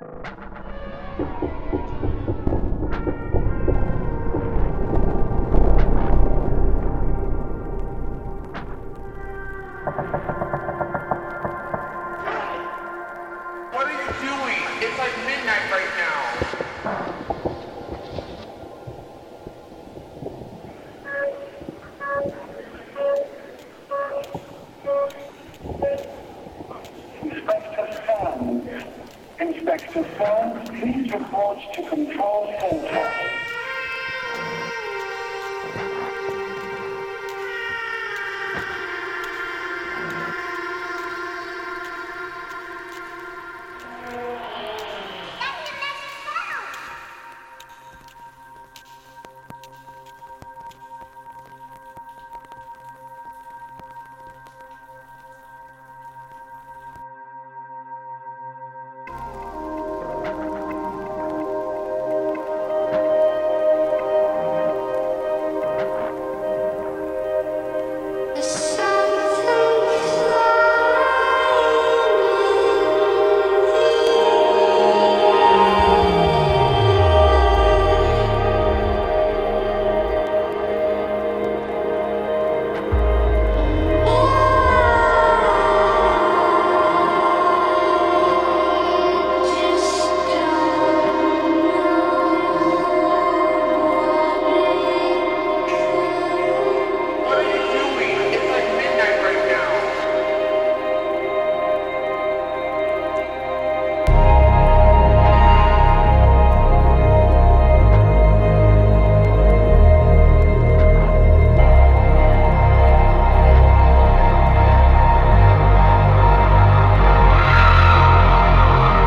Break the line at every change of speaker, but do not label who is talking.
What are you doing? It's like midnight right now.
Inspector Sand. Inspector Sand, please report to Control Center.